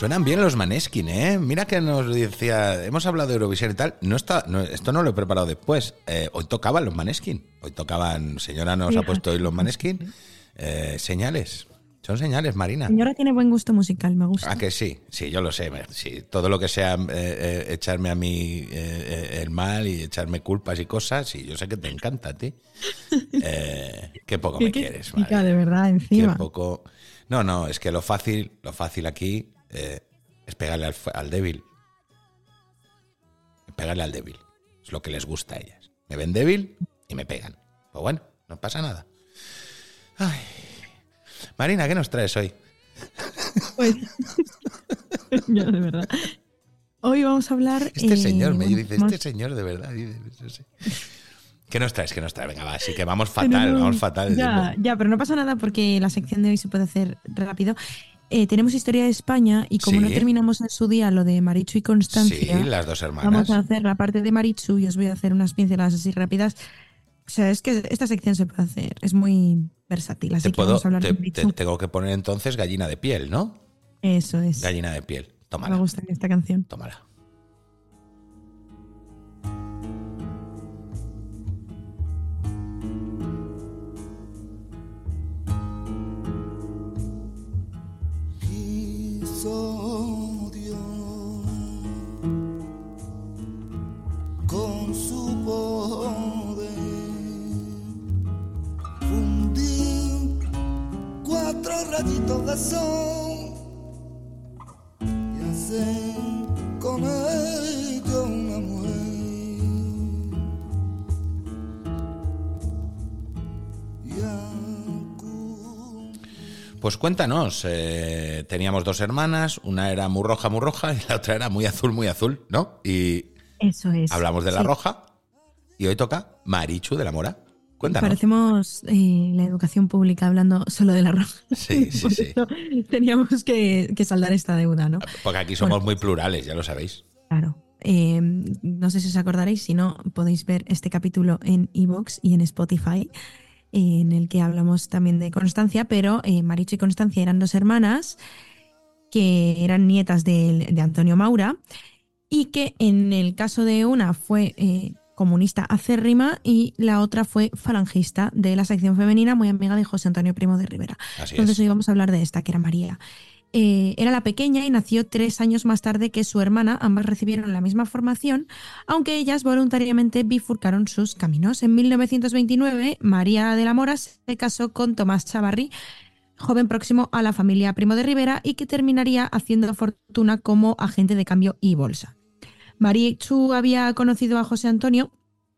Suenan bien los Maneskin, ¿eh? Mira que nos decía, hemos hablado de Eurovisión y tal. No está, no, esto no lo he preparado después. Eh, hoy tocaban los Maneskin. Hoy tocaban, señora nos ha puesto hoy los Maneskin. Eh, señales. Son señales, Marina. Señora tiene buen gusto musical, me gusta. Ah, que sí, sí, yo lo sé. Sí, todo lo que sea eh, echarme a mí el mal y echarme culpas y cosas, sí, yo sé que te encanta a ti. qué poco me quieres, Marina. de verdad, encima. Qué poco. No, no, es que lo fácil, lo fácil aquí eh, es pegarle al, débil. Pegarle al débil. Es lo que les gusta a ellas. Me ven débil y me pegan. Pues bueno, no pasa nada. Marina, ¿qué nos traes hoy? Pues, de verdad. Hoy vamos a hablar. Este señor, me dice, este señor de verdad. ¿Qué nos traes? ¿Qué nos traes? Venga, va, así que vamos fatal, vamos fatal. Ya, ya, pero no pasa nada porque la sección de hoy se puede hacer rápido. Eh, tenemos historia de España y como no terminamos en su día lo de Marichu y Constancia, las dos hermanas. vamos a hacer la parte de Marichu y os voy a hacer unas pinceladas así rápidas. O sea, es que esta sección se puede hacer, es muy versátil. Así que vamos a hablar de tengo que poner entonces gallina de piel, ¿no? Eso es. Gallina de piel. Tómala. Me gusta esta canción. Tómala. Con su poder. Fundí cuatro rayitos de sol cuéntanos, eh, teníamos dos hermanas, una era muy roja, muy roja y la otra era muy azul, muy azul, ¿no? Y eso es. Hablamos de la roja y hoy toca Marichu de la Mora. Cuéntanos. Parecemos eh, la educación pública hablando solo de la roja. Sí, sí, sí. Teníamos que, saldar esta deuda, ¿no? Porque aquí somos muy plurales, ya lo sabéis. Claro. Eh, no sé si os acordaréis, si no, podéis ver este capítulo en Evox y en Spotify, en el que hablamos también de Constancia, pero eh, Marichu y Constancia eran dos hermanas que eran nietas de, de Antonio Maura y que en el caso de una fue eh, comunista acérrima y la otra fue falangista de la sección femenina, muy amiga de José Antonio Primo de Rivera. Entonces hoy vamos a hablar de esta, que era María. Eh, era la pequeña y nació tres años más tarde que su hermana. Ambas recibieron la misma formación, aunque ellas voluntariamente bifurcaron sus caminos. En 1929, María de la Mora se casó con Tomás Chavarri, joven próximo a la familia Primo de Rivera y que terminaría haciendo fortuna como agente de cambio y bolsa. Chu había conocido a José Antonio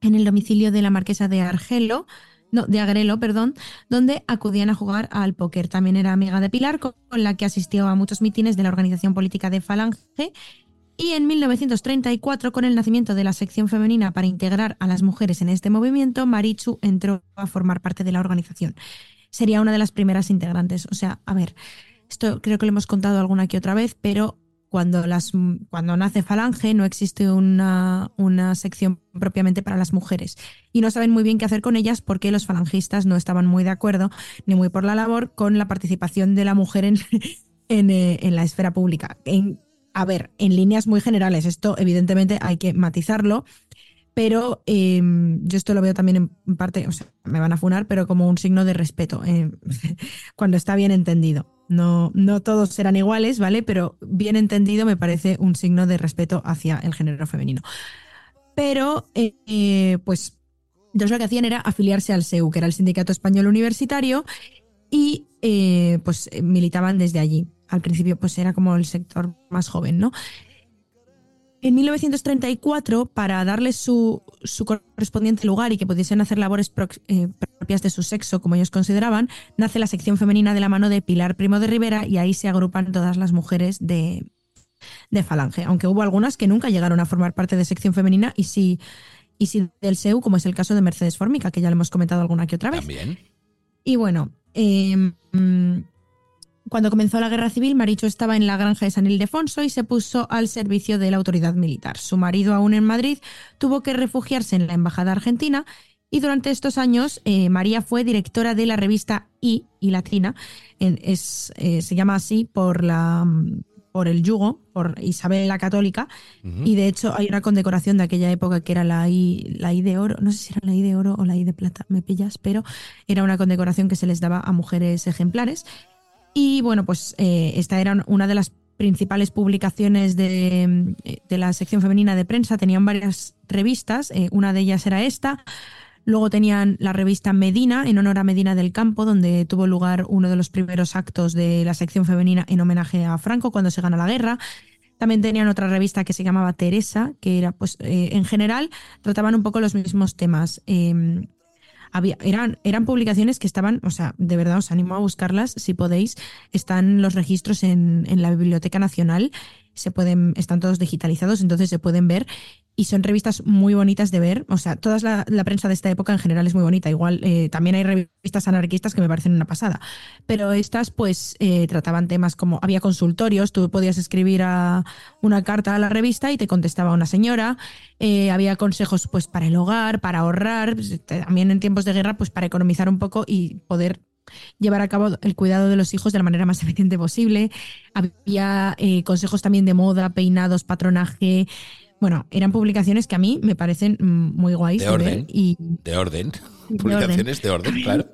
en el domicilio de la marquesa de Argelo, no, de Agrelo, perdón, donde acudían a jugar al póker. También era amiga de Pilar, con la que asistió a muchos mítines de la organización política de Falange. Y en 1934, con el nacimiento de la sección femenina para integrar a las mujeres en este movimiento, Marichu entró a formar parte de la organización. Sería una de las primeras integrantes. O sea, a ver, esto creo que lo hemos contado alguna que otra vez, pero cuando, las, cuando nace Falange no existe una, una, sección propiamente para las mujeres y no saben muy bien qué hacer con ellas porque los falangistas no estaban muy de acuerdo ni muy por la labor con la participación de la mujer en, eh, en la esfera pública. A ver, en líneas muy generales, esto evidentemente hay que matizarlo, pero em, yo esto lo veo también en parte, o sea, me van a funar, pero como un signo de respeto, eh, cuando está bien entendido. No, no todos serán iguales, ¿vale? Pero bien entendido me parece un signo de respeto hacia el género femenino. Pero, eh, pues, entonces lo que hacían era afiliarse al SEU, que era el Sindicato Español Universitario, y eh, pues militaban desde allí. Al principio, pues era como el sector más joven, ¿no? En 1934, para darles su, correspondiente lugar y que pudiesen hacer labores eh, propias de su sexo, como ellos consideraban, nace la sección femenina de la mano de Pilar Primo de Rivera y ahí se agrupan todas las mujeres de, Falange, aunque hubo algunas que nunca llegaron a formar parte de sección femenina y sí, y sí del SEU, como es el caso de Mercedes Formica, que ya le hemos comentado alguna que otra vez. También. Y bueno, eh, cuando comenzó la guerra civil, Maricho estaba en la granja de San Ildefonso y se puso al servicio de la autoridad militar. Su marido, aún en Madrid, tuvo que refugiarse en la embajada argentina y durante estos años eh, María fue directora de la revista I y Latina. es, eh, se llama así por la, por el yugo, por Isabel la Católica, y de hecho hay una condecoración de aquella época que era la I, la I de oro, no sé si era la I de oro o la I de plata, me pillas, pero era una condecoración que se les daba a mujeres ejemplares. Y bueno, pues eh, esta era una de las principales publicaciones de, de, la sección femenina de prensa, tenían varias revistas, eh, una de ellas era esta, Luego tenían la revista Medina, en honor a Medina del Campo, donde tuvo lugar uno de los primeros actos de la sección femenina en homenaje a Franco cuando se gana la guerra. También tenían otra revista que se llamaba Teresa, que era, pues, eh, en general, trataban un poco los mismos temas. Em, eran, eran publicaciones que estaban, o sea, de verdad os animo a buscarlas si podéis. Están los registros en, en la Biblioteca Nacional, se pueden, están todos digitalizados, entonces se pueden ver y son revistas muy bonitas de ver. O sea, toda la, prensa de esta época en general es muy bonita. Igual eh, también hay revistas anarquistas que me parecen una pasada. Pero estas, pues, eh, trataban temas como había consultorios, tú podías escribir una carta a la revista y te contestaba una señora. Eh, había consejos, pues, para el hogar, para ahorrar, pues, también en tiempos de guerra, pues, para economizar un poco y poder llevar a cabo el cuidado de los hijos de la manera más eficiente posible. Había consejos también de moda, peinados, patronaje. Bueno, eran publicaciones que a mí me parecen mm, muy guays. De orden. y... De orden. publicaciones de orden, claro.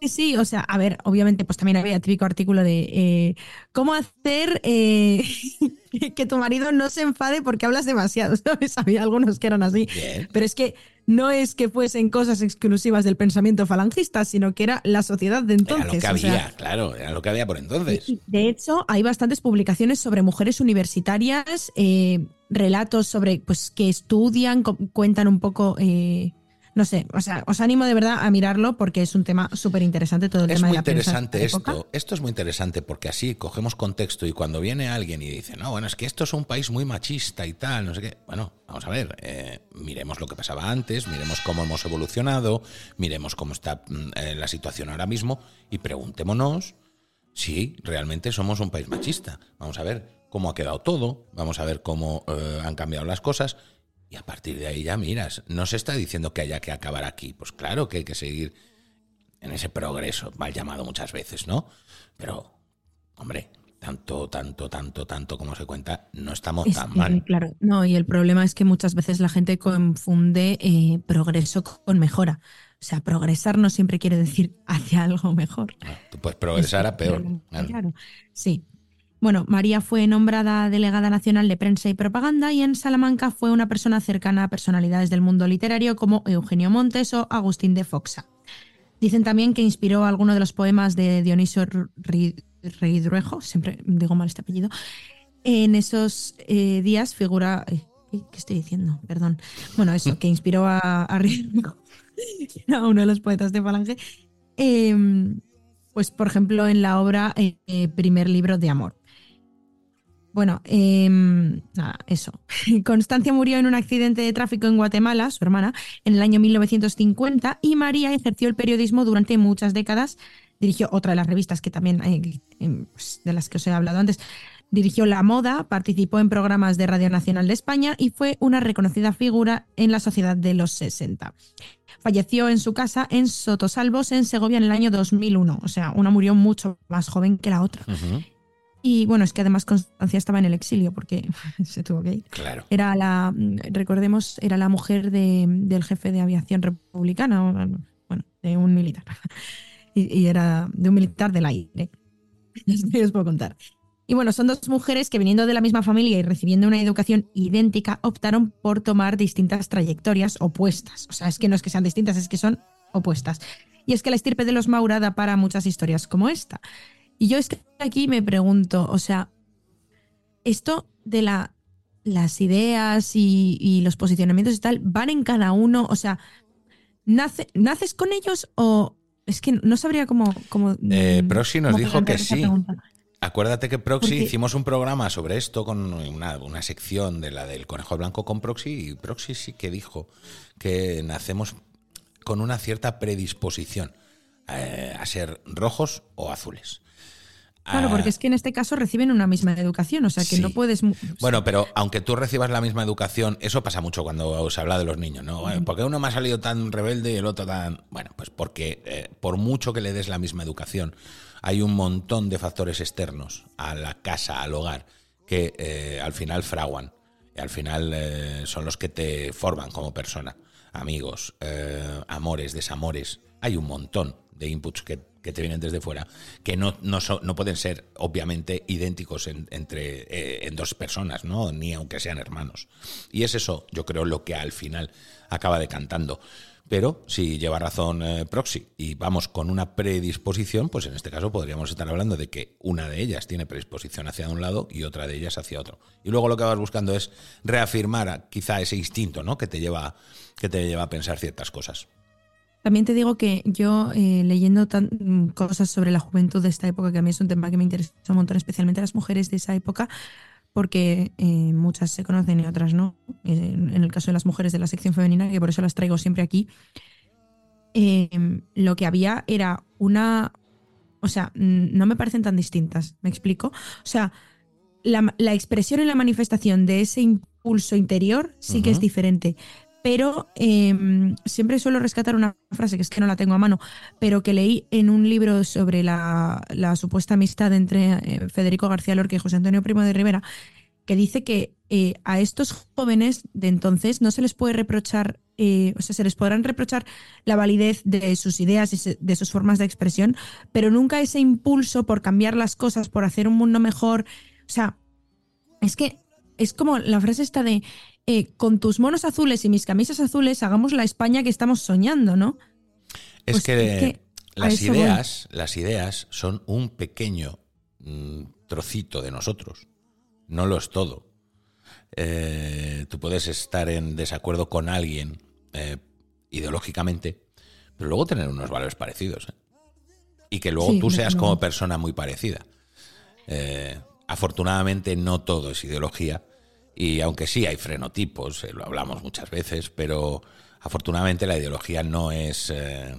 Sí, sí, o sea, a ver, obviamente, pues también había típico artículo de eh, cómo hacer eh, que tu marido no se enfade porque hablas demasiado, ¿sabes? Había algunos que eran así. Pero es que no es que fuesen cosas exclusivas del pensamiento falangista, sino que era la sociedad de entonces. Era lo que había, claro, era lo que había por entonces. De hecho, hay bastantes publicaciones sobre mujeres universitarias, eh, relatos sobre pues que estudian, cuentan un poco eh, no sé, o sea, os animo de verdad a mirarlo porque es un tema súper interesante todo el tema de la interesante esto. Esto es muy interesante porque así cogemos contexto y cuando viene alguien y dice, no, bueno, es que esto es un país muy machista y tal, no sé qué. Bueno, vamos a ver, eh, miremos lo que pasaba antes, miremos cómo hemos evolucionado, miremos cómo está mm, eh, la situación ahora mismo y preguntémonos si realmente somos un país machista. Vamos a ver cómo ha quedado todo, vamos a ver cómo eh, han cambiado las cosas y a partir de ahí ya miras, no se está diciendo que haya que acabar aquí. Pues claro que hay que seguir en ese progreso, mal llamado muchas veces, ¿no? Pero, hombre, tanto, tanto, tanto, tanto como se cuenta, no estamos tan mal. Claro, no, y el problema es que muchas veces la gente confunde eh, progreso con mejora. O sea, progresar no siempre quiere decir hacia algo mejor. Ah, tú puedes progresar a peor. claro. Sí, bueno, María fue nombrada delegada nacional de prensa y propaganda y en Salamanca fue una persona cercana a personalidades del mundo literario como Eugenio Montes o Agustín de Foxa. Dicen también que inspiró algunos de los poemas de Dionisio Reidruejo, siempre digo mal este apellido. En esos eh, días figura. Eh, ¿Qué estoy diciendo? Perdón. Bueno, eso, que inspiró a, a a uno de los poetas de Falange. Em, pues, por ejemplo, en la obra eh, Primer libro de amor. Bueno, em, nada, eso. Constancia murió en un accidente de tráfico en Guatemala, su hermana, en el año 1950 y María ejerció el periodismo durante muchas décadas. Dirigió otra de las revistas que también em, pues, de las que os he hablado antes. Dirigió La Moda, participó en programas de Radio Nacional de España y fue una reconocida figura en la sociedad de los 60. Falleció en su casa en Sotosalvos, en Segovia, en el año 2001. O sea, una murió mucho más joven que la otra. Y bueno, es que además Constancia estaba en el exilio porque se tuvo que ir. Claro. Era la, recordemos, era la mujer del jefe de aviación republicana, bueno, de un militar. Y, era de un militar del aire. os puedo contar. Y bueno, son dos mujeres que viniendo de la misma familia y recibiendo una educación idéntica, optaron por tomar distintas trayectorias opuestas. O sea, es que no es que sean distintas, es que son opuestas. Y es que la estirpe de los Maura da para muchas historias como esta. Y yo es que aquí me pregunto, o sea, esto de la, las ideas y, los posicionamientos y tal, ¿van en cada uno? O sea, ¿nace, ¿naces con ellos o es que no sabría cómo... cómo eh, Proxy nos dijo que sí. Acuérdate que Proxy hicimos un programa sobre esto con una, sección de la del conejo blanco con Proxy y Proxy sí que dijo que nacemos con una cierta predisposición eh, a ser rojos o azules. Claro, porque ah. es que en este caso reciben una misma educación, o sea que no puedes. Bueno, pero aunque tú recibas la misma educación, eso pasa mucho cuando se habla de los niños, ¿no? ¿Por qué uno me ha salido tan rebelde y el otro tan. Bueno, pues porque eh, por mucho que le des la misma educación, hay un montón de factores externos a la casa, al hogar, que eh, al final fraguan. Y al final eh, son los que te forman como persona. Amigos, eh, amores, desamores. Hay un montón de inputs que, que te vienen desde fuera que no, no, son- no pueden ser obviamente idénticos en, entre, eh, en dos personas, ¿no? ni aunque sean hermanos. Y es eso, yo creo, lo que al final acaba decantando. Pero si lleva razón eh, Proxy y vamos con una predisposición, pues en este caso podríamos estar hablando de que una de ellas tiene predisposición hacia un lado y otra de ellas hacia otro. Y luego lo que vas buscando es reafirmar quizá ese instinto ¿no? que, te lleva, que te lleva a pensar ciertas cosas. También te digo que yo, eh, leyendo tan- mm, cosas sobre la juventud de esta época, que a mí es un tema que me interesa un montón, especialmente las mujeres de esa época, porque eh, muchas se conocen y otras no. En el caso de las mujeres de la sección femenina, que por eso las traigo siempre aquí, eh, lo que había era una... O sea, no me parecen tan distintas, ¿me explico? O sea, la, la expresión y la manifestación de ese impulso interior sí que es diferente. Pero eh, siempre suelo rescatar una frase, que es que no la tengo a mano, pero que leí en un libro sobre la, supuesta amistad entre eh, Federico García Lorca y José Antonio Primo de Rivera, que dice que eh, a estos jóvenes de entonces no se les puede reprochar, eh, o sea, se les podrán reprochar la validez de sus ideas y de sus formas de expresión, pero nunca ese impulso por cambiar las cosas, por hacer un mundo mejor. O sea, es que es como la frase esta de eh, con tus monos azules y mis camisas azules hagamos la España que estamos soñando, ¿no? Es Pues que, es que a las voy. ideas, las ideas son un pequeño mm, trocito de nosotros. No lo es todo. Eh, tú puedes estar en desacuerdo con alguien eh, ideológicamente, pero luego tener unos valores parecidos. Y que luego Sí, tú seas como persona muy parecida. Afortunadamente no todo es ideología. Y aunque sí hay frenotipos, eh, lo hablamos muchas veces, pero afortunadamente la ideología no es... eh,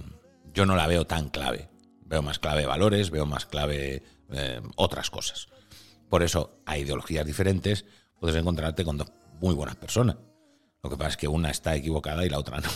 yo no la veo tan clave. Veo más clave valores, veo más clave eh, otras cosas. Por eso hay ideologías diferentes, puedes encontrarte con dos muy buenas personas. Lo que pasa es que una está equivocada y la otra no.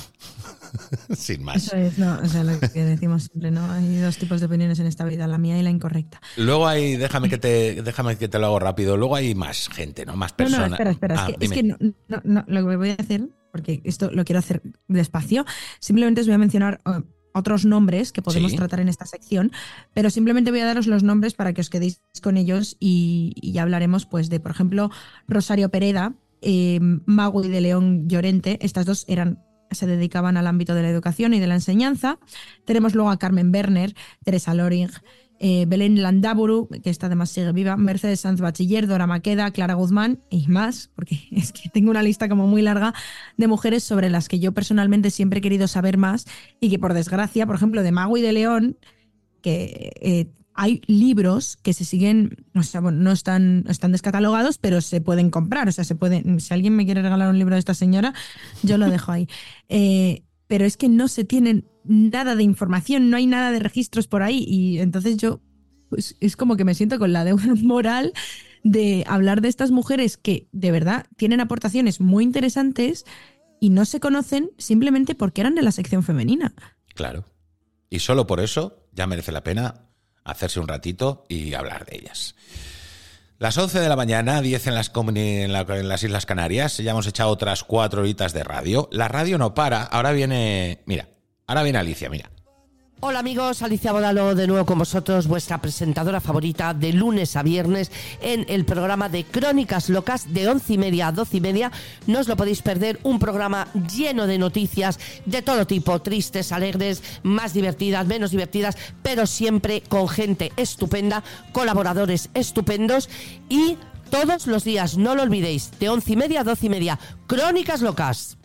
Sin más. Eso es, no, o sea, lo que decimos siempre, ¿no? Hay dos tipos de opiniones en esta vida, la mía y la incorrecta. Luego hay, déjame que te, déjame que te lo hago rápido. Luego hay más gente, ¿no? Más No, personas. no, espera, espera, Ah, es que, es que no, no, no, lo que voy a hacer, porque esto lo quiero hacer despacio, simplemente os voy a mencionar eh, otros nombres que podemos Sí. tratar en esta sección, pero simplemente voy a daros los nombres para que os quedéis con ellos y, y ya hablaremos, pues, de, por ejemplo, Rosario Pereda, eh, Magui de León Llorente, estas dos eran se dedicaban al ámbito de la educación y de la enseñanza. Tenemos luego a Carmen Werner, Teresa Loring, eh, Belén Landaburu, que esta además sigue viva, Mercedes Sanz Bachiller, Dora Maqueda, Clara Guzmán y más, porque es que tengo una lista como muy larga de mujeres sobre las que yo personalmente siempre he querido saber más y que por desgracia, por ejemplo, de Mago y de León, que eh, hay libros que se siguen, o sea, bueno, no están, están descatalogados, pero se pueden comprar. O sea, se pueden. Si alguien me quiere regalar un libro de esta señora, yo lo dejo ahí. Eh, pero es que no se tienen nada de información, no hay nada de registros por ahí. Y entonces yo, pues es como que me siento con la deuda moral de hablar de estas mujeres que de verdad tienen aportaciones muy interesantes y no se conocen simplemente porque eran de la sección femenina. Claro. Y solo por eso ya merece la pena hacerse un ratito y hablar de ellas. Las 11 de la mañana, 10 en las, en, la- en las Islas Canarias, ya hemos echado otras cuatro horitas de radio. La radio no para, ahora viene, mira, ahora viene Alicia, mira. Hola amigos, Alicia Bodalo de nuevo con vosotros, vuestra presentadora favorita de lunes a viernes en el programa de Crónicas Locas de once y media a doce y media. No os lo podéis perder, un programa lleno de noticias de todo tipo, tristes, alegres, más divertidas, menos divertidas, pero siempre con gente estupenda, colaboradores estupendos y todos los días, no lo olvidéis, de once y media a doce y media, Crónicas Locas.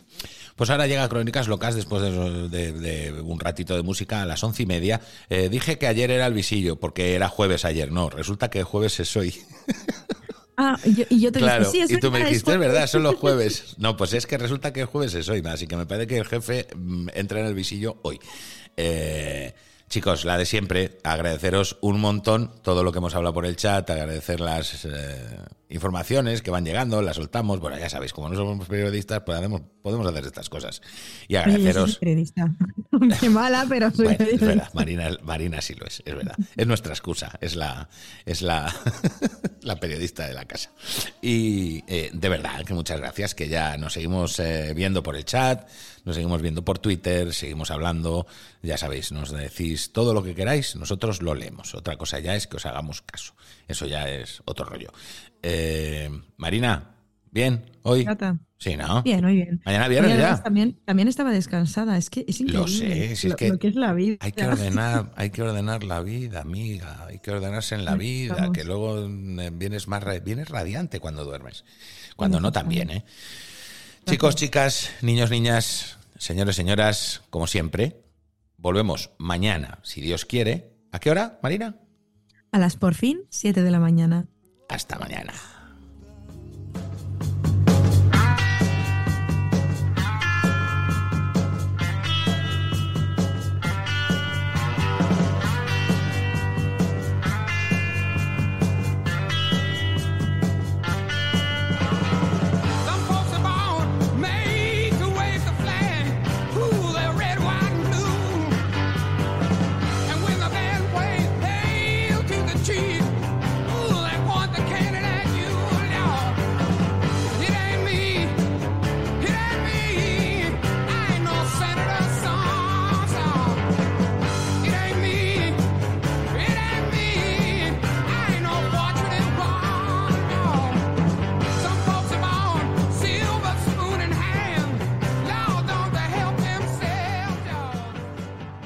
Pues ahora llega Crónicas Locas después de, de- de un ratito de música a las once y media. Eh, dije que ayer era el visillo, porque era jueves ayer. No, resulta que jueves es hoy. Ah, y yo, y yo te Claro, dije, sí, es y tú me dijiste, es jueves". verdad, son los jueves. No, pues es que resulta que el jueves es hoy, así que me parece que el jefe mm, entra en el visillo hoy. Eh, chicos, la de siempre, agradeceros un montón todo lo que hemos hablado por el chat, agradecer las eh, informaciones que van llegando, las soltamos. Bueno, ya sabéis, como no somos periodistas, podemos, podemos hacer estas cosas. Y Oye, yo soy agradeceros. periodista. Qué mala, pero soy Bueno, es periodista. verdad, Marina, Marina sí lo es, es verdad. Es nuestra excusa, es la, es la, la periodista de la casa. Y eh, de verdad que muchas gracias, que ya nos seguimos eh, viendo por el chat, nos seguimos viendo por Twitter, seguimos hablando, ya sabéis, nos decís todo lo que queráis, nosotros lo leemos. Otra cosa ya es que os hagamos caso. Eso ya es otro rollo. Eh, Marina, ¿bien? ¿Hoy? Gata. Sí, ¿no? Bien, muy bien. Mañana viernes Hoy, ya. También, también estaba descansada. Es que es Lo increíble. sé, si es lo, que lo que es la vida. Hay que ordenar, hay que ordenar la vida, amiga. Hay que ordenarse en la vida, estamos. que luego eh, vienes más vienes radiante cuando duermes. Cuando no también, ¿eh? Chicos, chicas, niños, niñas, señores, señoras, como siempre, volvemos mañana, si Dios quiere. ¿A qué hora, Marina? A las por fin, 7 de la mañana. Hasta mañana.